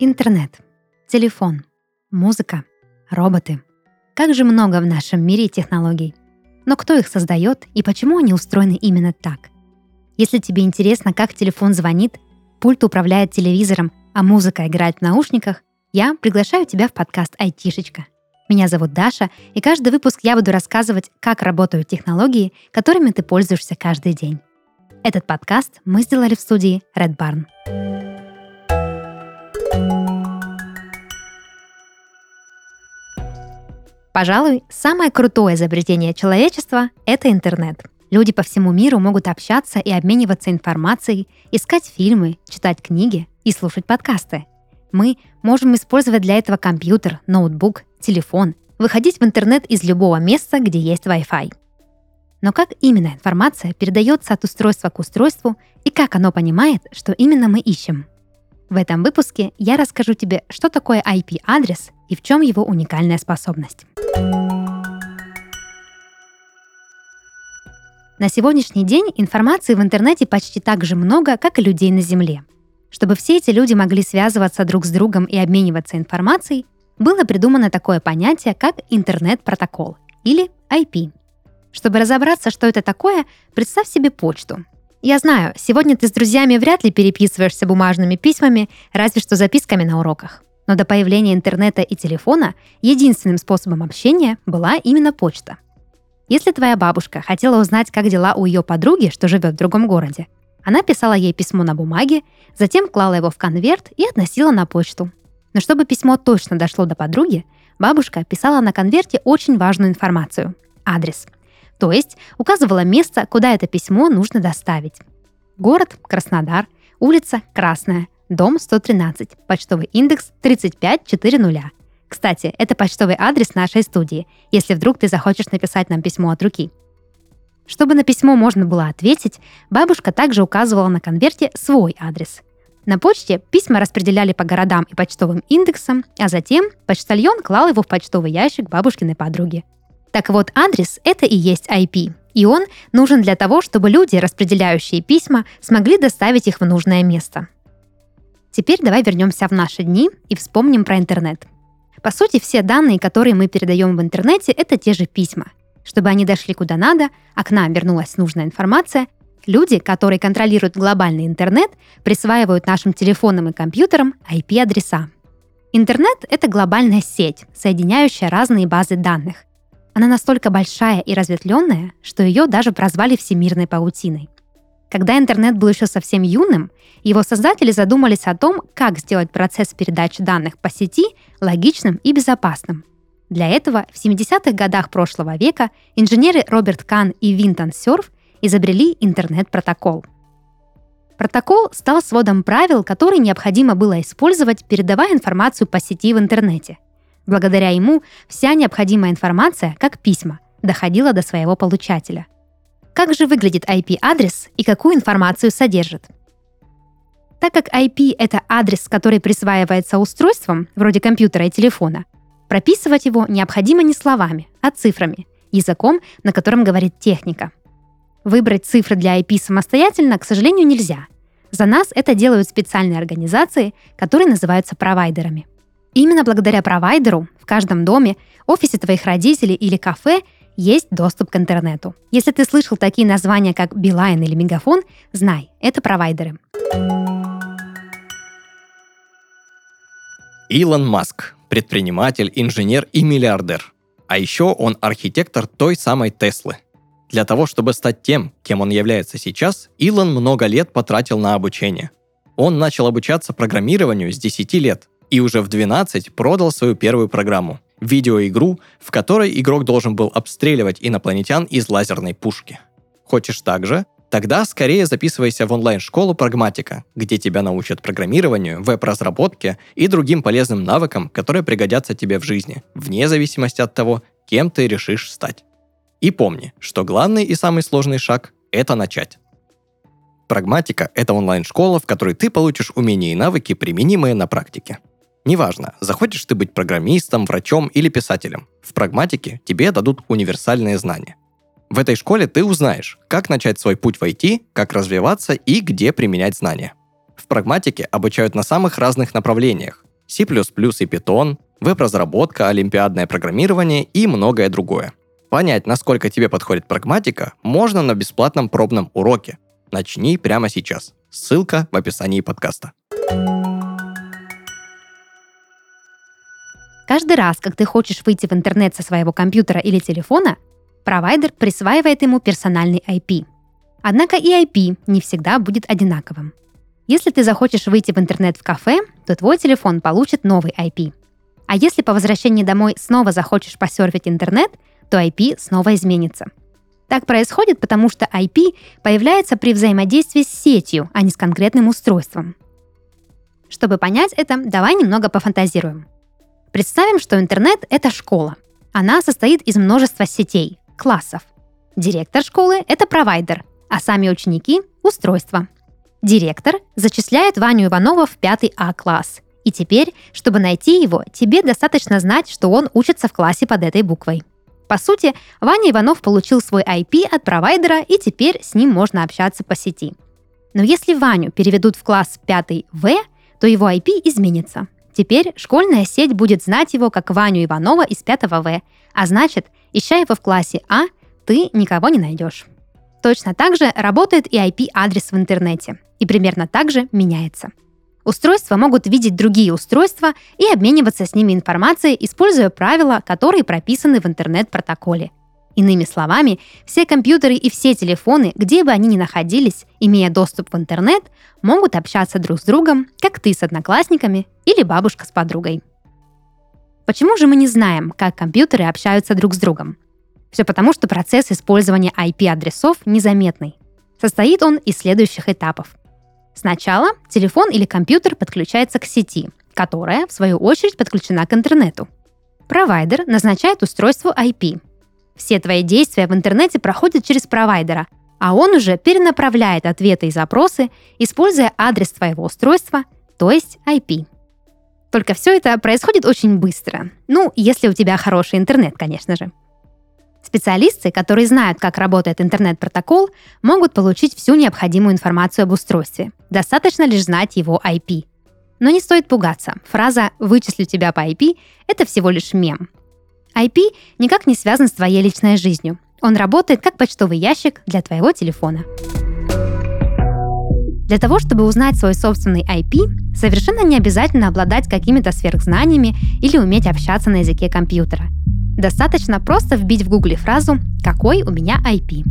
Интернет, телефон, музыка, роботы. Как же много в нашем мире технологий. Но кто их создает и почему они устроены именно так? Если тебе интересно, как телефон звонит, пульт управляет телевизором, а музыка играет в наушниках, я приглашаю тебя в подкаст «Айтишечка». Меня зовут Даша, и каждый выпуск я буду рассказывать, как работают технологии, которыми ты пользуешься каждый день. Этот подкаст мы сделали в студии Red Barn. Пожалуй, самое крутое изобретение человечества — это интернет. Люди по всему миру могут общаться и обмениваться информацией, искать фильмы, читать книги и слушать подкасты. Мы можем использовать для этого компьютер, ноутбук, телефон, выходить в интернет из любого места, где есть Wi-Fi. Но как именно информация передается от устройства к устройству и как оно понимает, что именно мы ищем? В этом выпуске я расскажу тебе, что такое IP-адрес и в чем его уникальная способность. На сегодняшний день информации в интернете почти так же много, как и людей на Земле. Чтобы все эти люди могли связываться друг с другом и обмениваться информацией, было придумано такое понятие, как интернет-протокол или IP. Чтобы разобраться, что это такое, представь себе почту. Я знаю, сегодня ты с друзьями вряд ли переписываешься бумажными письмами, разве что записками на уроках. Но до появления интернета и телефона единственным способом общения была именно почта. Если твоя бабушка хотела узнать, как дела у ее подруги, что живет в другом городе, она писала ей письмо на бумаге, затем клала его в конверт и относила на почту. Но чтобы письмо точно дошло до подруги, бабушка писала на конверте очень важную информацию – адрес. То есть указывала место, куда это письмо нужно доставить. Город – Краснодар, улица – Красная – дом 113, почтовый индекс 3540. Кстати, это почтовый адрес нашей студии, если вдруг ты захочешь написать нам письмо от руки. Чтобы на письмо можно было ответить, бабушка также указывала на конверте свой адрес. На почте письма распределяли по городам и почтовым индексам, а затем почтальон клал его в почтовый ящик бабушкиной подруги. Так вот, адрес — это и есть IP, и он нужен для того, чтобы люди, распределяющие письма, смогли доставить их в нужное место. Теперь давай вернемся в наши дни и вспомним про интернет. По сути, все данные, которые мы передаем в интернете, это те же письма. Чтобы они дошли куда надо, а к нам вернулась нужная информация, люди, которые контролируют глобальный интернет, присваивают нашим телефонам и компьютерам IP-адреса. Интернет — это глобальная сеть, соединяющая разные базы данных. Она настолько большая и разветвленная, что ее даже прозвали всемирной паутиной. Когда интернет был еще совсем юным, его создатели задумались о том, как сделать процесс передачи данных по сети логичным и безопасным. Для этого в 70-х годах прошлого века инженеры Роберт Кан и Винтон Сёрф изобрели интернет-протокол. Протокол стал сводом правил, которые необходимо было использовать, передавая информацию по сети в интернете. Благодаря ему вся необходимая информация, как письма, доходила до своего получателя – как же выглядит IP-адрес и какую информацию содержит? Так как IP — это адрес, который присваивается устройствам, вроде компьютера и телефона, прописывать его необходимо не словами, а цифрами, языком, на котором говорит техника. Выбрать цифры для IP самостоятельно, к сожалению, нельзя. За нас это делают специальные организации, которые называются провайдерами. Именно благодаря провайдеру в каждом доме, офисе твоих родителей или кафе – есть доступ к интернету. Если ты слышал такие названия, как Билайн или Мегафон, знай, это провайдеры. Илон Маск – предприниматель, инженер и миллиардер. А еще он архитектор той самой Теслы. Для того, чтобы стать тем, кем он является сейчас, Илон много лет потратил на обучение. Он начал обучаться программированию с 10 лет и уже в 12 продал свою первую программу – видеоигру, в которой игрок должен был обстреливать инопланетян из лазерной пушки. Хочешь так же? Тогда скорее записывайся в онлайн-школу «Прагматика», где тебя научат программированию, веб-разработке и другим полезным навыкам, которые пригодятся тебе в жизни, вне зависимости от того, кем ты решишь стать. И помни, что главный и самый сложный шаг – это начать. Прагматика – это онлайн-школа, в которой ты получишь умения и навыки, применимые на практике. Неважно, захочешь ты быть программистом, врачом или писателем. В прагматике тебе дадут универсальные знания. В этой школе ты узнаешь, как начать свой путь в IT, как развиваться и где применять знания. В прагматике обучают на самых разных направлениях, C++ и Python, веб-разработка, олимпиадное программирование и многое другое. Понять, насколько тебе подходит прагматика, можно на бесплатном пробном уроке. Начни прямо сейчас. Ссылка в описании подкаста. Каждый раз, как ты хочешь выйти в интернет со своего компьютера или телефона, провайдер присваивает ему персональный IP. Однако и IP не всегда будет одинаковым. Если ты захочешь выйти в интернет в кафе, то твой телефон получит новый IP. А если по возвращении домой снова захочешь посерфить интернет, то IP снова изменится. Так происходит, потому что IP появляется при взаимодействии с сетью, а не с конкретным устройством. Чтобы понять это, давай немного пофантазируем. Представим, что интернет — это школа. Она состоит из множества сетей, классов. Директор школы — это провайдер, а сами ученики — устройство. Директор зачисляет Ваню Иванова в пятый А-класс. И теперь, чтобы найти его, тебе достаточно знать, что он учится в классе под этой буквой. По сути, Ваня Иванов получил свой IP от провайдера, и теперь с ним можно общаться по сети. Но если Ваню переведут в класс 5 В, то его IP изменится. Теперь школьная сеть будет знать его как Ваню Иванова из 5 В, а значит, ища его в классе А, ты никого не найдешь. Точно так же работает и IP-адрес в интернете, и примерно так же меняется. Устройства могут видеть другие устройства и обмениваться с ними информацией, используя правила, которые прописаны в интернет-протоколе. Иными словами, все компьютеры и все телефоны, где бы они ни находились, имея доступ в интернет, могут общаться друг с другом, как ты с одноклассниками или бабушка с подругой. Почему же мы не знаем, как компьютеры общаются друг с другом? Все потому, что процесс использования IP-адресов незаметный. Состоит он из следующих этапов. Сначала телефон или компьютер подключается к сети, которая, в свою очередь, подключена к интернету. Провайдер назначает устройство IP, все твои действия в интернете проходят через провайдера, а он уже перенаправляет ответы и запросы, используя адрес твоего устройства, то есть IP. Только все это происходит очень быстро. Ну, если у тебя хороший интернет, конечно же. Специалисты, которые знают, как работает интернет-протокол, могут получить всю необходимую информацию об устройстве. Достаточно лишь знать его IP. Но не стоит пугаться. Фраза «вычислю тебя по IP» — это всего лишь мем. IP никак не связан с твоей личной жизнью. Он работает как почтовый ящик для твоего телефона. Для того, чтобы узнать свой собственный IP, совершенно не обязательно обладать какими-то сверхзнаниями или уметь общаться на языке компьютера. Достаточно просто вбить в гугле фразу «Какой у меня IP?».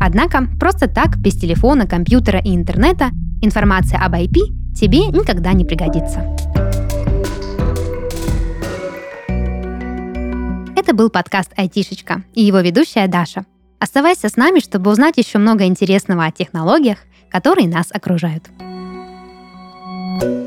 Однако, просто так, без телефона, компьютера и интернета, информация об IP тебе никогда не пригодится. Это был подкаст «Айтишечка» и его ведущая Даша. Оставайся с нами, чтобы узнать еще много интересного о технологиях, которые нас окружают. thank you